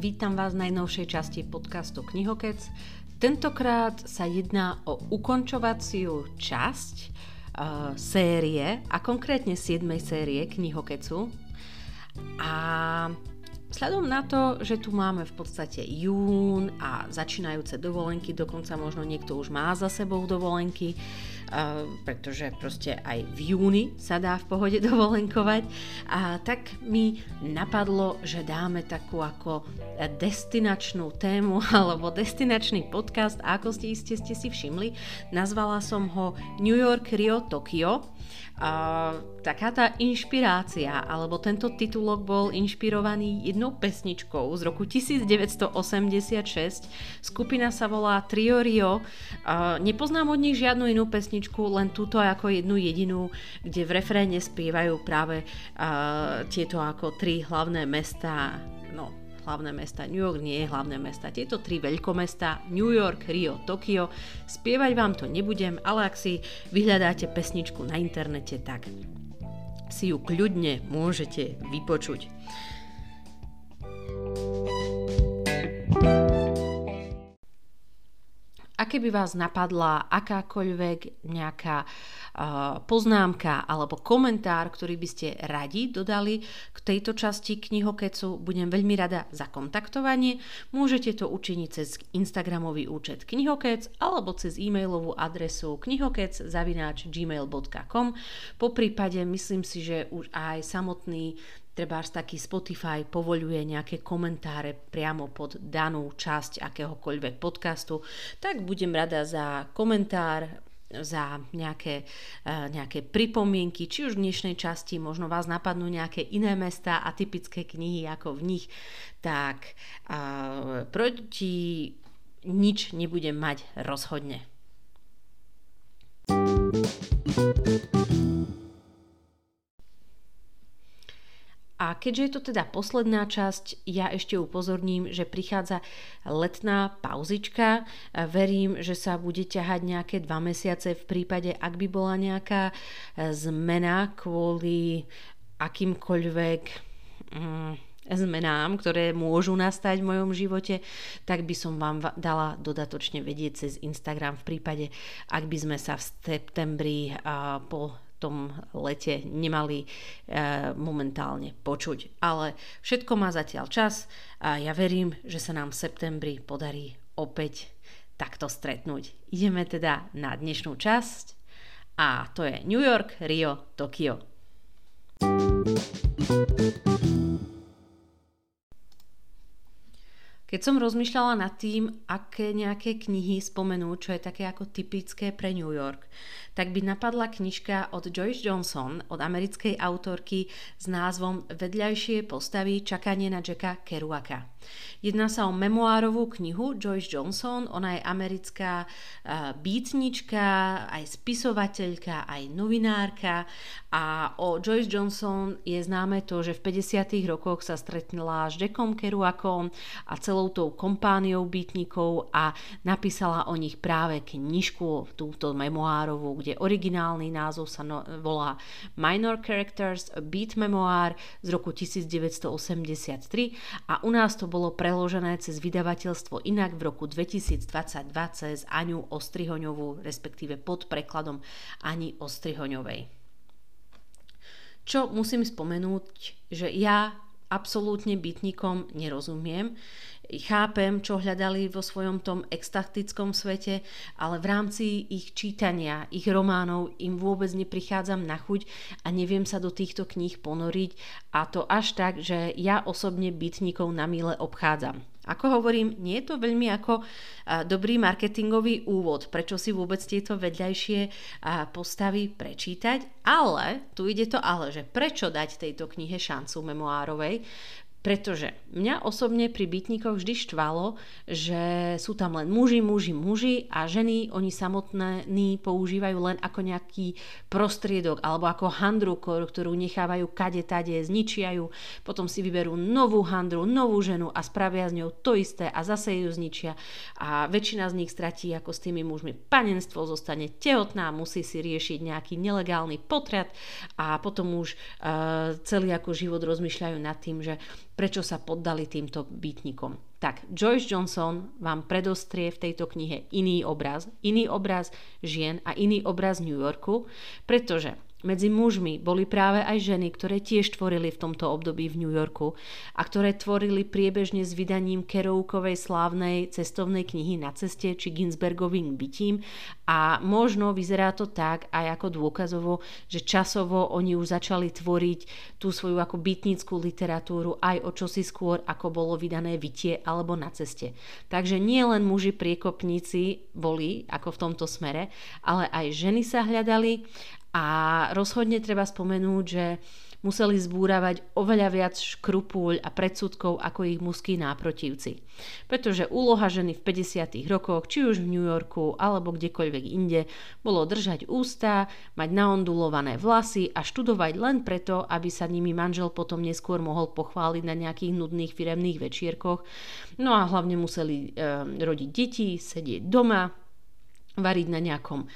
vítam vás v najnovšej časti podcastu Knihokec. Tentokrát sa jedná o ukončovaciu časť uh, série, a konkrétne 7. série Knihokecu. A Vzhľadom na to, že tu máme v podstate jún a začínajúce dovolenky, dokonca možno niekto už má za sebou dovolenky, pretože proste aj v júni sa dá v pohode dovolenkovať. A tak mi napadlo, že dáme takú ako destinačnú tému alebo destinačný podcast ako ste iste ste si všimli, nazvala som ho New York, Rio, Tokyo. A taká tá inšpirácia, alebo tento titulok bol inšpirovaný jednou pesničkou z roku 1986. Skupina sa volá Trio Rio. A nepoznám od nich žiadnu inú pesničku, len túto ako jednu jedinú, kde v refréne spievajú práve uh, tieto ako tri hlavné mesta, no hlavné mesta, New York nie je hlavné mesta, tieto tri veľkomesta, New York, Rio, Tokio. Spievať vám to nebudem, ale ak si vyhľadáte pesničku na internete, tak si ju kľudne môžete vypočuť. A keby vás napadla akákoľvek nejaká poznámka alebo komentár, ktorý by ste radi dodali k tejto časti knihokecu, budem veľmi rada za kontaktovanie. Môžete to učiniť cez Instagramový účet knihokec alebo cez e-mailovú adresu knihokec.gmail.com Po prípade myslím si, že už aj samotný trebárs taký Spotify povoluje nejaké komentáre priamo pod danú časť akéhokoľvek podcastu, tak budem rada za komentár, za nejaké, uh, nejaké pripomienky, či už v dnešnej časti možno vás napadnú nejaké iné mesta a typické knihy ako v nich, tak uh, proti nič nebudem mať rozhodne. A keďže je to teda posledná časť, ja ešte upozorním, že prichádza letná pauzička. Verím, že sa bude ťahať nejaké dva mesiace v prípade, ak by bola nejaká e, zmena kvôli akýmkoľvek mm, zmenám, ktoré môžu nastať v mojom živote, tak by som vám dala dodatočne vedieť cez Instagram v prípade, ak by sme sa v septembri po tom lete nemali e, momentálne počuť. Ale všetko má zatiaľ čas a ja verím, že sa nám v septembri podarí opäť takto stretnúť. Ideme teda na dnešnú časť a to je New York, Rio, Tokio. Keď som rozmýšľala nad tým, aké nejaké knihy spomenú, čo je také ako typické pre New York, tak by napadla knižka od Joyce Johnson, od americkej autorky s názvom Vedľajšie postavy čakanie na Jacka Kerouaka. Jedná sa o memoárovú knihu Joyce Johnson, ona je americká uh, beatnička, aj spisovateľka, aj novinárka a o Joyce Johnson je známe to, že v 50. rokoch sa stretla s Jackom Kerouakom a celou tou kompániou beatnikov a napísala o nich práve knižku, túto memoárovú, kde originálny názov sa no, volá Minor Characters, a Beat Memoir z roku 1983 a u nás to bolo preložené cez vydavateľstvo inak v roku 2022 cez Aňu Ostrihoňovú, respektíve pod prekladom Ani Ostrihoňovej. Čo musím spomenúť, že ja absolútne bytníkom nerozumiem. Chápem, čo hľadali vo svojom tom extaktickom svete, ale v rámci ich čítania, ich románov im vôbec neprichádzam na chuť a neviem sa do týchto kníh ponoriť a to až tak, že ja osobne bytníkov na mile obchádzam. Ako hovorím, nie je to veľmi ako dobrý marketingový úvod, prečo si vôbec tieto vedľajšie postavy prečítať, ale tu ide to ale, že prečo dať tejto knihe šancu memoárovej, pretože mňa osobne pri bytníkoch vždy štvalo, že sú tam len muži, muži, muži a ženy oni samotné používajú len ako nejaký prostriedok alebo ako handru, ktorú nechávajú kade tade, zničia potom si vyberú novú handru, novú ženu a spravia z ňou to isté a zase ju zničia. A väčšina z nich stratí ako s tými mužmi panenstvo, zostane tehotná, musí si riešiť nejaký nelegálny potrat a potom už uh, celý ako život rozmýšľajú nad tým, že prečo sa poddali týmto bytnikom. Tak, Joyce Johnson vám predostrie v tejto knihe iný obraz, iný obraz žien a iný obraz New Yorku, pretože medzi mužmi boli práve aj ženy, ktoré tiež tvorili v tomto období v New Yorku a ktoré tvorili priebežne s vydaním Keroukovej slávnej cestovnej knihy Na ceste či Ginsbergovým bytím a možno vyzerá to tak aj ako dôkazovo, že časovo oni už začali tvoriť tú svoju ako bytnickú literatúru aj o čosi skôr, ako bolo vydané Vytie alebo Na ceste. Takže nie len muži priekopníci boli ako v tomto smere, ale aj ženy sa hľadali a rozhodne treba spomenúť, že museli zbúravať oveľa viac škrupúľ a predsudkov ako ich mužskí náprotivci. Pretože úloha ženy v 50. rokoch, či už v New Yorku alebo kdekoľvek inde, bolo držať ústa, mať naondulované vlasy a študovať len preto, aby sa nimi manžel potom neskôr mohol pochváliť na nejakých nudných firemných večierkoch. No a hlavne museli e, rodiť deti, sedieť doma, variť na nejakom e,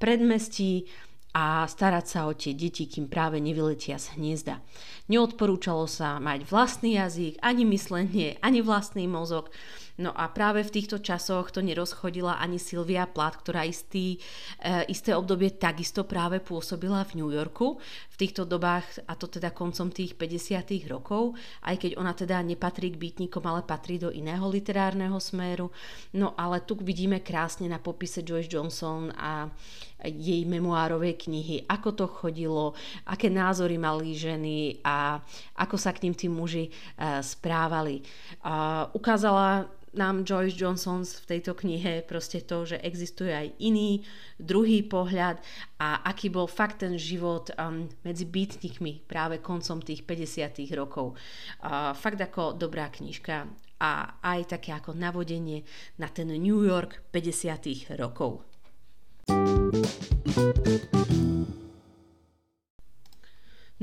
predmestí, a starať sa o tie deti, kým práve nevyletia z hniezda. Neodporúčalo sa mať vlastný jazyk, ani myslenie, ani vlastný mozog. No a práve v týchto časoch to nerozchodila ani Sylvia Plath, ktorá istý, e, isté obdobie takisto práve pôsobila v New Yorku v týchto dobách, a to teda koncom tých 50. rokov, aj keď ona teda nepatrí k bytníkom, ale patrí do iného literárneho smeru. No ale tu vidíme krásne na popise Joyce Johnson a jej memoárovej knihy, ako to chodilo, aké názory mali ženy a ako sa k ním tí muži uh, správali. Ukázala nám Joyce Johnson v tejto knihe proste to, že existuje aj iný, druhý pohľad a aký bol fakt ten život um, medzi bytnikmi práve koncom tých 50 rokov. Uh, fakt ako dobrá knižka a aj také ako navodenie na ten New York 50 rokov.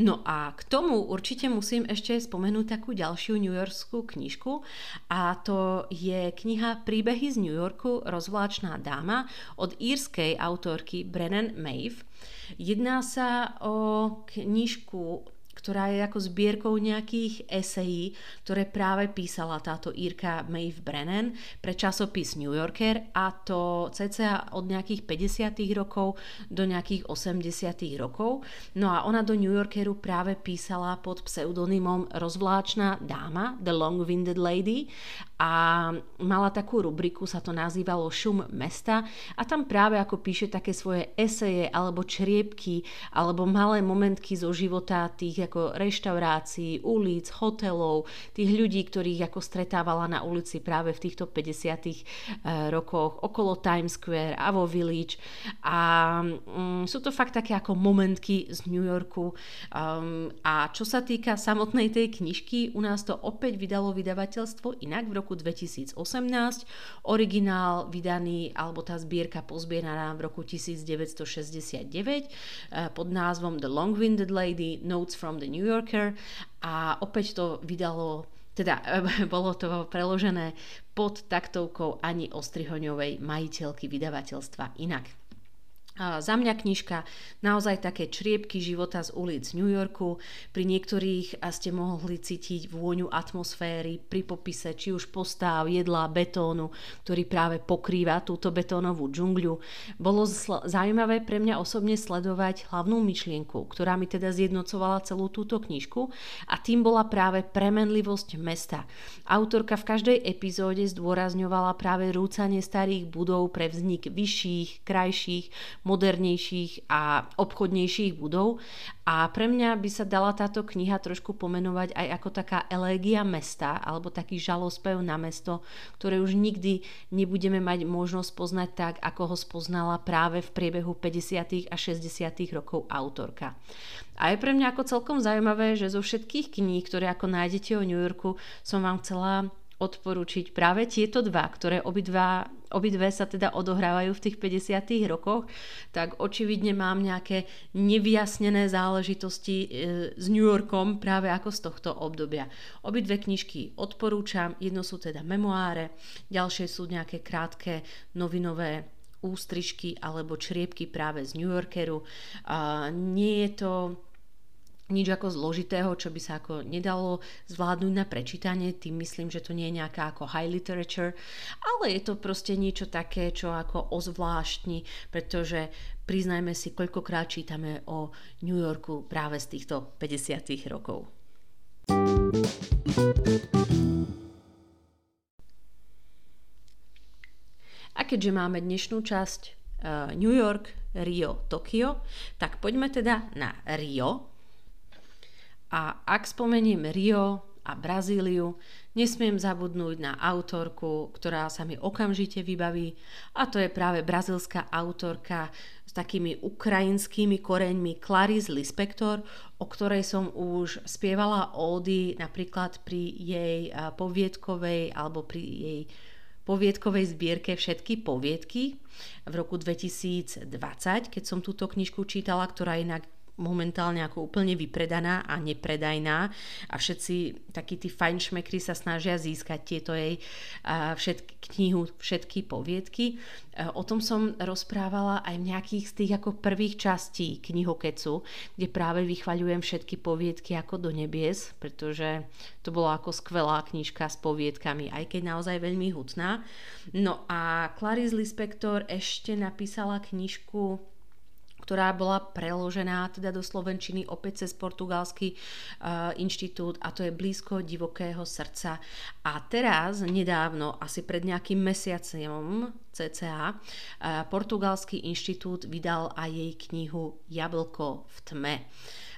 No a k tomu určite musím ešte spomenúť takú ďalšiu New Yorkskú knižku a to je kniha Príbehy z New Yorku rozvláčná dáma od írskej autorky Brennan Maeve. Jedná sa o knižku ktorá je ako zbierkou nejakých esejí, ktoré práve písala táto Írka Maeve Brennan pre časopis New Yorker a to cca od nejakých 50. rokov do nejakých 80. rokov. No a ona do New Yorkeru práve písala pod pseudonymom Rozvláčna dáma, The Long-Winded Lady a mala takú rubriku, sa to nazývalo Šum mesta a tam práve ako píše také svoje eseje alebo čriepky alebo malé momentky zo života tých ako reštaurácií, ulic, hotelov, tých ľudí, ktorých ako stretávala na ulici práve v týchto 50 eh, rokoch okolo Times Square a vo Village. A um, sú to fakt také ako momentky z New Yorku. Um, a čo sa týka samotnej tej knižky, u nás to opäť vydalo vydavateľstvo inak v roku roku 2018, originál vydaný alebo tá zbierka pozbieraná v roku 1969 eh, pod názvom The Long-Winded Lady Notes from the New Yorker a opäť to vydalo teda bolo to preložené pod taktovkou Ani Ostrihoňovej majiteľky vydavateľstva inak. Za mňa knižka naozaj také čriepky života z ulic New Yorku. Pri niektorých ste mohli cítiť vôňu atmosféry pri popise či už postáv, jedla, betónu, ktorý práve pokrýva túto betónovú džungľu. Bolo sl- zaujímavé pre mňa osobne sledovať hlavnú myšlienku, ktorá mi teda zjednocovala celú túto knižku a tým bola práve premenlivosť mesta. Autorka v každej epizóde zdôrazňovala práve rúcanie starých budov pre vznik vyšších, krajších, modernejších a obchodnejších budov. A pre mňa by sa dala táto kniha trošku pomenovať aj ako taká elégia mesta, alebo taký žalospev na mesto, ktoré už nikdy nebudeme mať možnosť poznať tak, ako ho spoznala práve v priebehu 50. a 60. rokov autorka. A je pre mňa ako celkom zaujímavé, že zo všetkých kníh, ktoré ako nájdete o New Yorku, som vám chcela odporúčiť práve tieto dva, ktoré obidva, obidve sa teda odohrávajú v tých 50. rokoch, tak očividne mám nejaké nevyjasnené záležitosti e, s New Yorkom práve ako z tohto obdobia. Obidve knižky odporúčam, jedno sú teda memoáre, ďalšie sú nejaké krátke novinové ústrižky alebo čriepky práve z New Yorkeru. A nie je to nič ako zložitého, čo by sa ako nedalo zvládnuť na prečítanie, tým myslím, že to nie je nejaká ako high literature, ale je to proste niečo také, čo ako ozvláštni, pretože priznajme si, koľkokrát čítame o New Yorku práve z týchto 50 rokov. A keďže máme dnešnú časť uh, New York, Rio, Tokio, tak poďme teda na Rio, a ak spomeniem Rio a Brazíliu, nesmiem zabudnúť na autorku, ktorá sa mi okamžite vybaví a to je práve brazilská autorka s takými ukrajinskými koreňmi Clarice Lispector, o ktorej som už spievala ódy napríklad pri jej poviedkovej alebo pri jej poviedkovej zbierke Všetky poviedky v roku 2020, keď som túto knižku čítala, ktorá inak momentálne ako úplne vypredaná a nepredajná a všetci takí tí fajnšmekry sa snažia získať tieto jej všetky, knihu, všetky poviedky. O tom som rozprávala aj v nejakých z tých ako prvých častí knihokecu, kde práve vychvaľujem všetky poviedky ako do nebies, pretože to bola ako skvelá knižka s poviedkami, aj keď naozaj veľmi hutná. No a Clarice Lispector ešte napísala knižku ktorá bola preložená teda do Slovenčiny opäť cez portugalský uh, inštitút a to je blízko divokého srdca. A teraz, nedávno, asi pred nejakým mesiacom CCA, uh, portugalský inštitút vydal aj jej knihu Jablko v tme.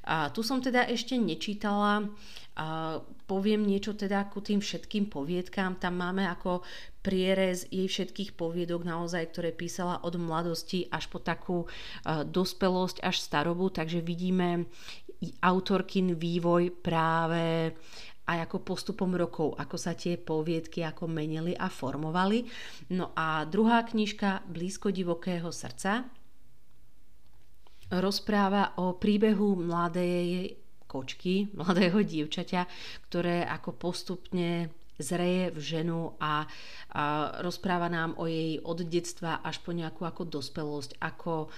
A tu som teda ešte nečítala, a poviem niečo teda ku tým všetkým poviedkám. Tam máme ako prierez jej všetkých poviedok naozaj, ktoré písala od mladosti až po takú uh, dospelosť až starobu, takže vidíme autorkin vývoj práve aj ako postupom rokov, ako sa tie poviedky ako menili a formovali. No a druhá knižka Blízko divokého srdca rozpráva o príbehu mladej kočky, mladého dievčaťa, ktoré ako postupne zreje v ženu a, a rozpráva nám o jej od detstva až po nejakú ako dospelosť, ako,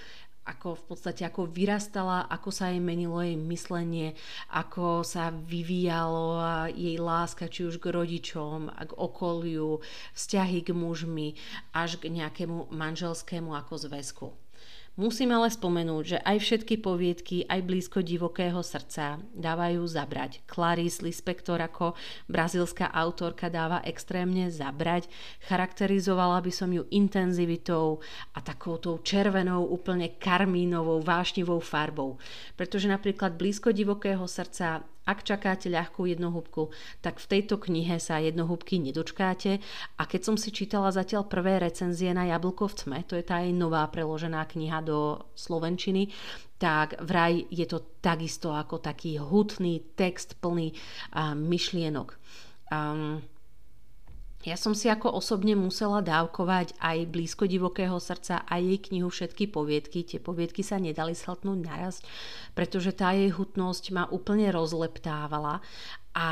ako v podstate ako vyrastala, ako sa jej menilo jej myslenie, ako sa vyvíjalo jej láska či už k rodičom, k okoliu, vzťahy k mužmi, až k nejakému manželskému ako zväzku. Musím ale spomenúť, že aj všetky poviedky, aj blízko divokého srdca dávajú zabrať. Clarice Lispector ako brazilská autorka dáva extrémne zabrať. Charakterizovala by som ju intenzivitou a takoutou červenou, úplne karmínovou, vášnivou farbou. Pretože napríklad blízko divokého srdca ak čakáte ľahkú jednohúbku, tak v tejto knihe sa jednohúbky nedočkáte a keď som si čítala zatiaľ prvé recenzie na Jablko v tme, to je tá jej nová preložená kniha do Slovenčiny, tak vraj je to takisto ako taký hutný text plný uh, myšlienok. Um, ja som si ako osobne musela dávkovať aj blízko divokého srdca, aj jej knihu Všetky poviedky. Tie poviedky sa nedali shltnúť naraz, pretože tá jej hutnosť ma úplne rozleptávala a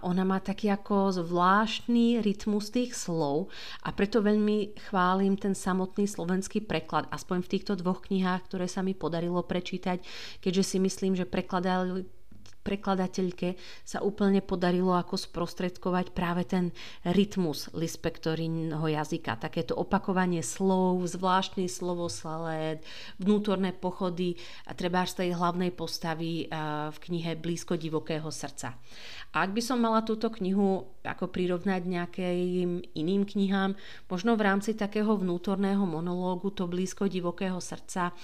ona má taký ako zvláštny rytmus tých slov a preto veľmi chválim ten samotný slovenský preklad, aspoň v týchto dvoch knihách, ktoré sa mi podarilo prečítať, keďže si myslím, že prekladali prekladateľke sa úplne podarilo ako sprostredkovať práve ten rytmus Lispektorinho jazyka. Takéto opakovanie slov, zvláštny slovosled, vnútorné pochody a treba z tej hlavnej postavy v knihe Blízko divokého srdca. A ak by som mala túto knihu ako prirovnať nejakým iným knihám, možno v rámci takého vnútorného monológu to Blízko divokého srdca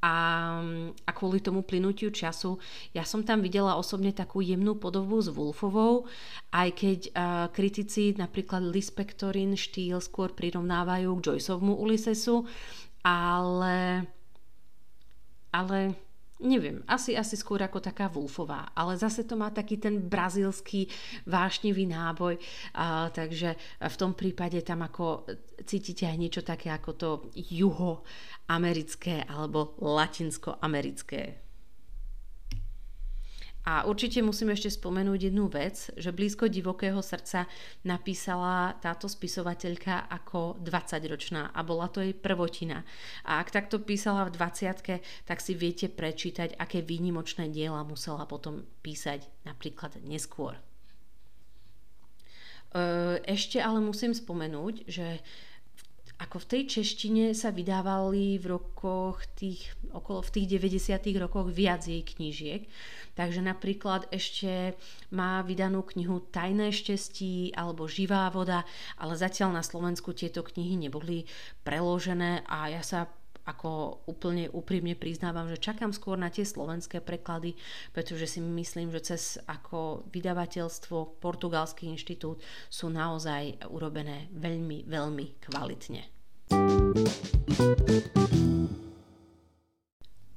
a, a kvôli tomu plynutiu času. Ja som tam videla osobne takú jemnú podobu s Wolfovou, aj keď uh, kritici napríklad Lispectorin štýl skôr prirovnávajú k Joyceovmu Ulysesu, ale ale neviem, asi, asi skôr ako taká Wolfová, ale zase to má taký ten brazilský vášnivý náboj, a, takže v tom prípade tam ako cítite aj niečo také ako to juhoamerické alebo latinskoamerické. A určite musím ešte spomenúť jednu vec, že blízko divokého srdca napísala táto spisovateľka ako 20-ročná a bola to jej prvotina. A ak takto písala v 20 tak si viete prečítať, aké výnimočné diela musela potom písať napríklad neskôr. Ešte ale musím spomenúť, že ako v tej češtine sa vydávali v rokoch tých, okolo v tých 90. rokoch viac jej knížiek. Takže napríklad ešte má vydanú knihu Tajné štestí alebo Živá voda, ale zatiaľ na Slovensku tieto knihy neboli preložené a ja sa ako úplne úprimne priznávam, že čakám skôr na tie slovenské preklady, pretože si myslím, že cez ako vydavateľstvo Portugalský inštitút sú naozaj urobené veľmi, veľmi kvalitne.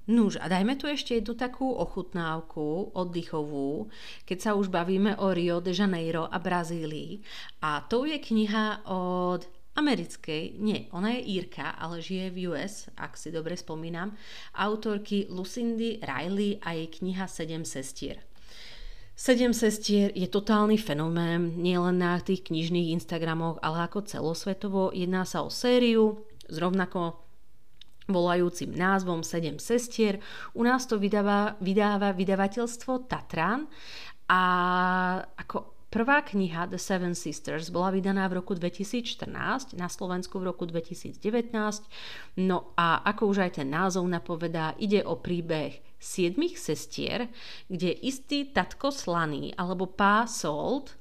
Nuž a dajme tu ešte jednu takú ochutnávku oddychovú, keď sa už bavíme o Rio de Janeiro a Brazílii. A to je kniha od americkej, nie, ona je Írka, ale žije v US, ak si dobre spomínam, autorky Lucindy Riley a jej kniha Sedem sestier. Sedem sestier je totálny fenomén, nielen na tých knižných Instagramoch, ale ako celosvetovo. Jedná sa o sériu s rovnako volajúcim názvom Sedem sestier. U nás to vydáva, vydáva vydavateľstvo Tatran a ako Prvá kniha The Seven Sisters bola vydaná v roku 2014, na Slovensku v roku 2019. No a ako už aj ten názov napovedá, ide o príbeh siedmých sestier, kde istý tatko slaný alebo pá Sold,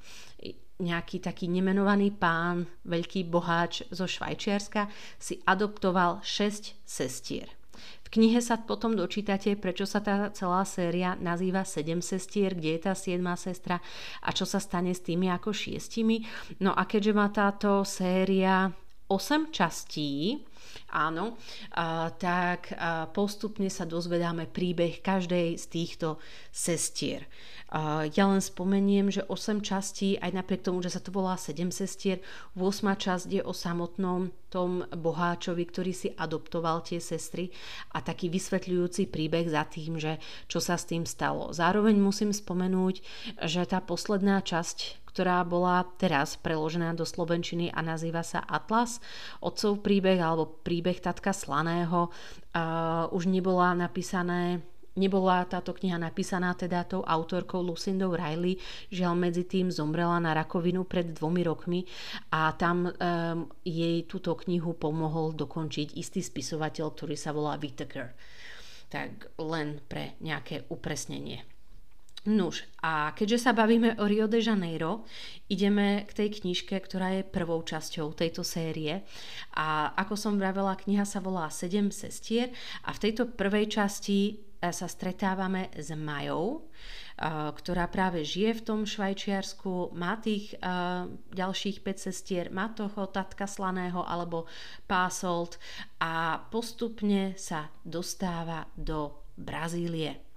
nejaký taký nemenovaný pán, veľký boháč zo Švajčiarska, si adoptoval 6 sestier knihe sa potom dočítate, prečo sa tá celá séria nazýva Sedem sestier, kde je tá siedma sestra a čo sa stane s tými ako šiestimi. No a keďže má táto séria 8 častí, áno, tak postupne sa dozvedáme príbeh každej z týchto sestier. Ja len spomeniem, že 8 častí, aj napriek tomu, že sa to volá 7 sestier, 8 časť je o samotnom tom boháčovi, ktorý si adoptoval tie sestry a taký vysvetľujúci príbeh za tým, že čo sa s tým stalo. Zároveň musím spomenúť, že tá posledná časť, ktorá bola teraz preložená do slovenčiny a nazýva sa Atlas, otcov príbeh alebo príbeh tatka Slaného, uh, už nebola napísané Nebola táto kniha napísaná teda tou autorkou Lucindou Riley, žiaľ medzi tým zomrela na rakovinu pred dvomi rokmi a tam um, jej túto knihu pomohol dokončiť istý spisovateľ, ktorý sa volá Whittaker. Tak len pre nejaké upresnenie. Nuž, a keďže sa bavíme o Rio de Janeiro, ideme k tej knižke, ktorá je prvou časťou tejto série. A ako som vravela, kniha sa volá Sedem sestier a v tejto prvej časti sa stretávame s Majou, ktorá práve žije v tom Švajčiarsku, má tých ďalších 5 sestier, má toho tatka slaného alebo pásolt a postupne sa dostáva do Brazílie.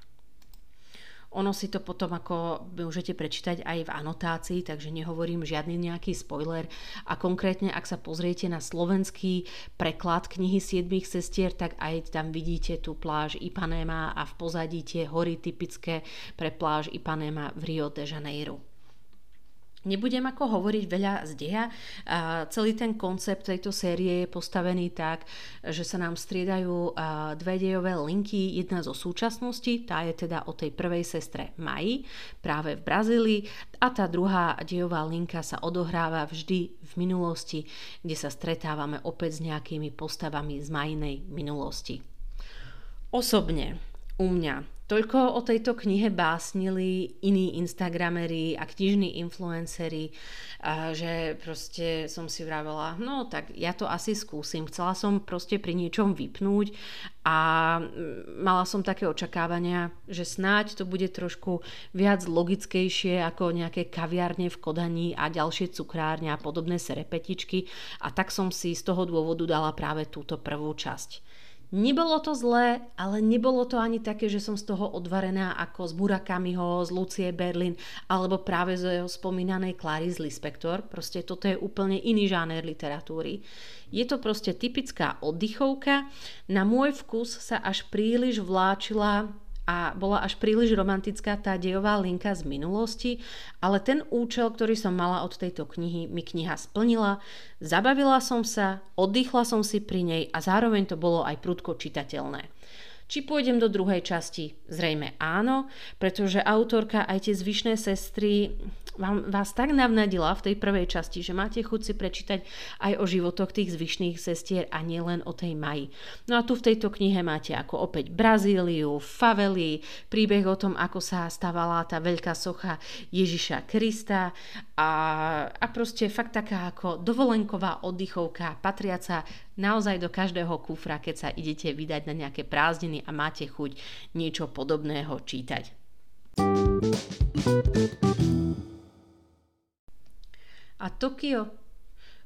Ono si to potom ako môžete prečítať aj v anotácii, takže nehovorím žiadny nejaký spoiler. A konkrétne, ak sa pozriete na slovenský preklad knihy Siedmých sestier, tak aj tam vidíte tú pláž Ipanema a v pozadí tie hory typické pre pláž Ipanema v Rio de Janeiro. Nebudem ako hovoriť veľa z deja. Celý ten koncept tejto série je postavený tak, že sa nám striedajú dve dejové linky. Jedna zo súčasnosti, tá je teda o tej prvej sestre Maji, práve v Brazílii. A tá druhá dejová linka sa odohráva vždy v minulosti, kde sa stretávame opäť s nejakými postavami z Majinej minulosti. Osobne u mňa Toľko o tejto knihe básnili iní instagrameri a knižní influenceri, že proste som si vravela, no tak ja to asi skúsim. Chcela som proste pri niečom vypnúť a mm, mala som také očakávania, že snáď to bude trošku viac logickejšie ako nejaké kaviarne v Kodaní a ďalšie cukrárne a podobné serepetičky a tak som si z toho dôvodu dala práve túto prvú časť. Nebolo to zlé, ale nebolo to ani také, že som z toho odvarená ako z Murakamiho, z Lucie Berlin alebo práve z jeho spomínanej Clarice Lispector. Proste toto je úplne iný žáner literatúry. Je to proste typická oddychovka. Na môj vkus sa až príliš vláčila a bola až príliš romantická tá dejová linka z minulosti, ale ten účel, ktorý som mala od tejto knihy, mi kniha splnila, zabavila som sa, oddychla som si pri nej a zároveň to bolo aj prudko čitateľné. Či pôjdem do druhej časti? Zrejme áno, pretože autorka aj tie zvyšné sestry vám, vás tak navnadila v tej prvej časti, že máte chuť si prečítať aj o životoch tých zvyšných sestier a nielen o tej Maji. No a tu v tejto knihe máte ako opäť Brazíliu, favely, príbeh o tom, ako sa stávala tá veľká socha Ježiša Krista a, a proste fakt taká ako dovolenková oddychovka, patriaca naozaj do každého kufra, keď sa idete vydať na nejaké prázdniny a máte chuť niečo podobného čítať. A Tokio,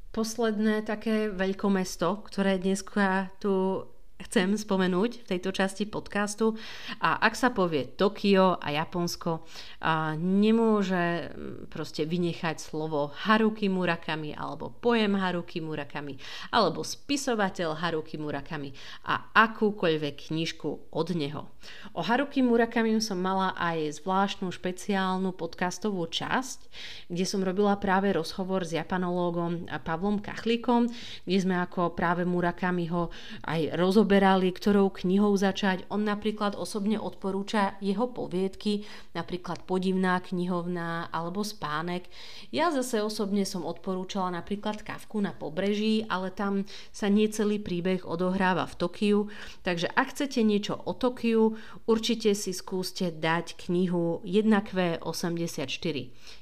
posledné také veľkomesto, ktoré dneska tu chcem spomenúť v tejto časti podcastu. A ak sa povie Tokio a Japonsko, a nemôže mm, proste vynechať slovo Haruki Murakami alebo pojem Haruki Murakami alebo spisovateľ Haruki Murakami a akúkoľvek knižku od neho. O Haruki Murakami som mala aj zvláštnu špeciálnu podcastovú časť, kde som robila práve rozhovor s japanológom Pavlom Kachlíkom, kde sme ako práve Murakamiho aj rozoberali rozoberali, ktorou knihou začať. On napríklad osobne odporúča jeho poviedky, napríklad Podivná knihovná alebo Spánek. Ja zase osobne som odporúčala napríklad Kavku na pobreží, ale tam sa nie celý príbeh odohráva v Tokiu. Takže ak chcete niečo o Tokiu, určite si skúste dať knihu 1Q84.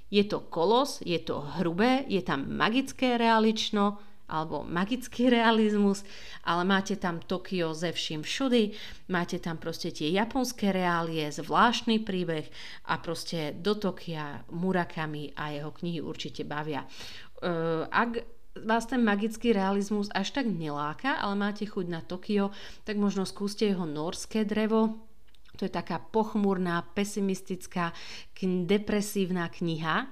Je to kolos, je to hrubé, je tam magické realično, alebo magický realizmus, ale máte tam Tokio ze vším všudy, máte tam proste tie japonské reálie, zvláštny príbeh a proste do Tokia Murakami a jeho knihy určite bavia. Ak vás ten magický realizmus až tak neláka, ale máte chuť na Tokio, tak možno skúste jeho norské drevo, to je taká pochmurná, pesimistická, depresívna kniha.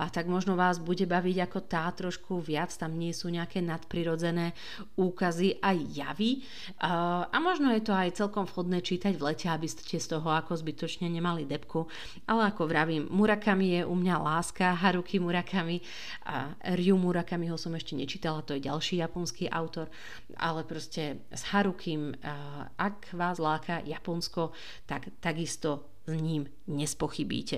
A tak možno vás bude baviť ako tá trošku viac, tam nie sú nejaké nadprirodzené úkazy a javy. A možno je to aj celkom vhodné čítať v lete, aby ste z toho ako zbytočne nemali depku, ale ako vravím, Murakami je u mňa láska, Haruki Murakami a Ryu Murakami ho som ešte nečítala, to je ďalší japonský autor, ale proste s Harukim, ak vás láka Japonsko, tak takisto s ním nespochybíte.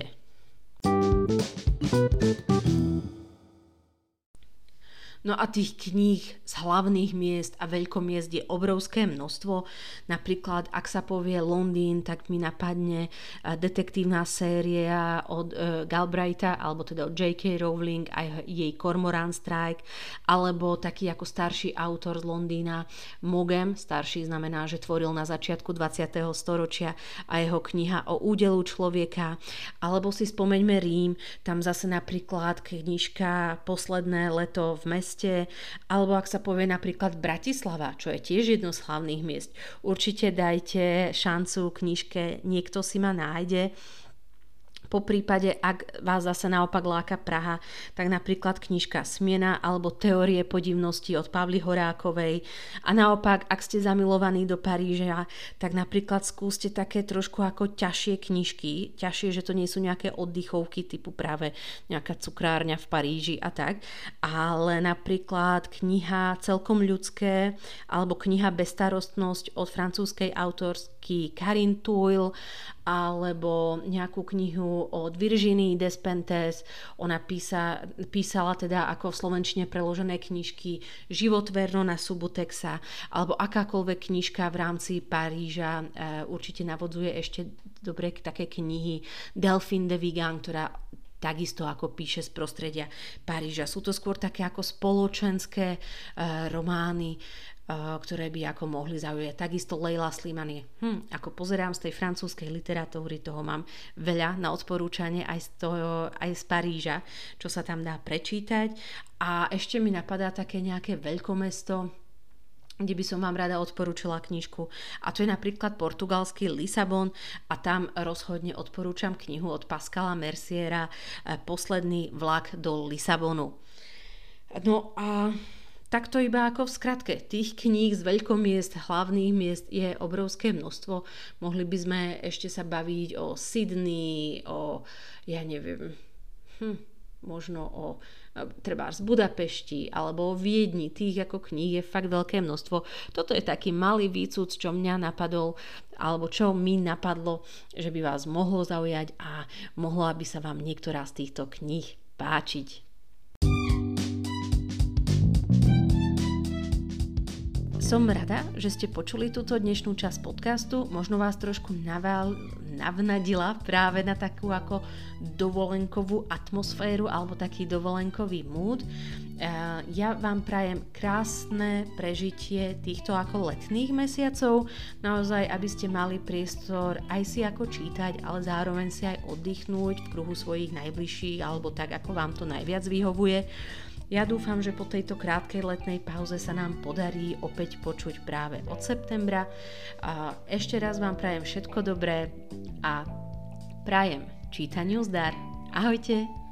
No a tých kníh z hlavných miest a veľkomiest je obrovské množstvo. Napríklad, ak sa povie Londýn, tak mi napadne eh, detektívna séria od uh, Galbraitha, alebo teda od J.K. Rowling a jej Cormoran Strike, alebo taký ako starší autor z Londýna Mogem, starší znamená, že tvoril na začiatku 20. storočia a jeho kniha o údelu človeka, alebo si spomeňme Rím, tam zase napríklad knižka Posledné leto v meste meste, alebo ak sa povie napríklad Bratislava, čo je tiež jedno z hlavných miest. Určite dajte šancu knižke Niekto si ma nájde po prípade, ak vás zase naopak láka Praha, tak napríklad knižka Smiena alebo Teórie podivnosti od Pavly Horákovej. A naopak, ak ste zamilovaní do Paríža, tak napríklad skúste také trošku ako ťažšie knižky. Ťažšie, že to nie sú nejaké oddychovky typu práve nejaká cukrárňa v Paríži a tak. Ale napríklad kniha Celkom ľudské alebo kniha Bestarostnosť od francúzskej autorsky Karin Tuil alebo nejakú knihu od Virginii Despentes. Ona písa, písala teda ako v slovenčine preložené knižky Život Vernona Subutexa alebo akákoľvek knižka v rámci Paríža. E, určite navodzuje ešte dobre také knihy Delphine de Vigan, ktorá takisto ako píše z prostredia Paríža. Sú to skôr také ako spoločenské e, romány, ktoré by ako mohli zaujať. Takisto Leila Slimani. Hm, ako pozerám z tej francúzskej literatúry, toho mám veľa na odporúčanie aj z, toho, aj z Paríža, čo sa tam dá prečítať. A ešte mi napadá také nejaké veľkomesto, kde by som vám rada odporúčila knižku. A to je napríklad portugalský Lisabon a tam rozhodne odporúčam knihu od Pascala Merciera Posledný vlak do Lisabonu. No a Takto iba ako v skratke. Tých kníh z veľkomiest, hlavných miest je obrovské množstvo. Mohli by sme ešte sa baviť o Sydney, o, ja neviem, hm, možno o treba z Budapešti alebo o Viedni, tých ako kníh je fakt veľké množstvo. Toto je taký malý výcud, čo mňa napadol alebo čo mi napadlo, že by vás mohlo zaujať a mohla by sa vám niektorá z týchto kníh páčiť. Som rada, že ste počuli túto dnešnú časť podcastu. Možno vás trošku naval, navnadila práve na takú ako dovolenkovú atmosféru alebo taký dovolenkový mood. Ja vám prajem krásne prežitie týchto ako letných mesiacov, naozaj, aby ste mali priestor aj si ako čítať, ale zároveň si aj oddychnúť v kruhu svojich najbližších alebo tak, ako vám to najviac vyhovuje. Ja dúfam, že po tejto krátkej letnej pauze sa nám podarí opäť počuť práve od septembra. A ešte raz vám prajem všetko dobré a prajem čítaniu zdar. Ahojte!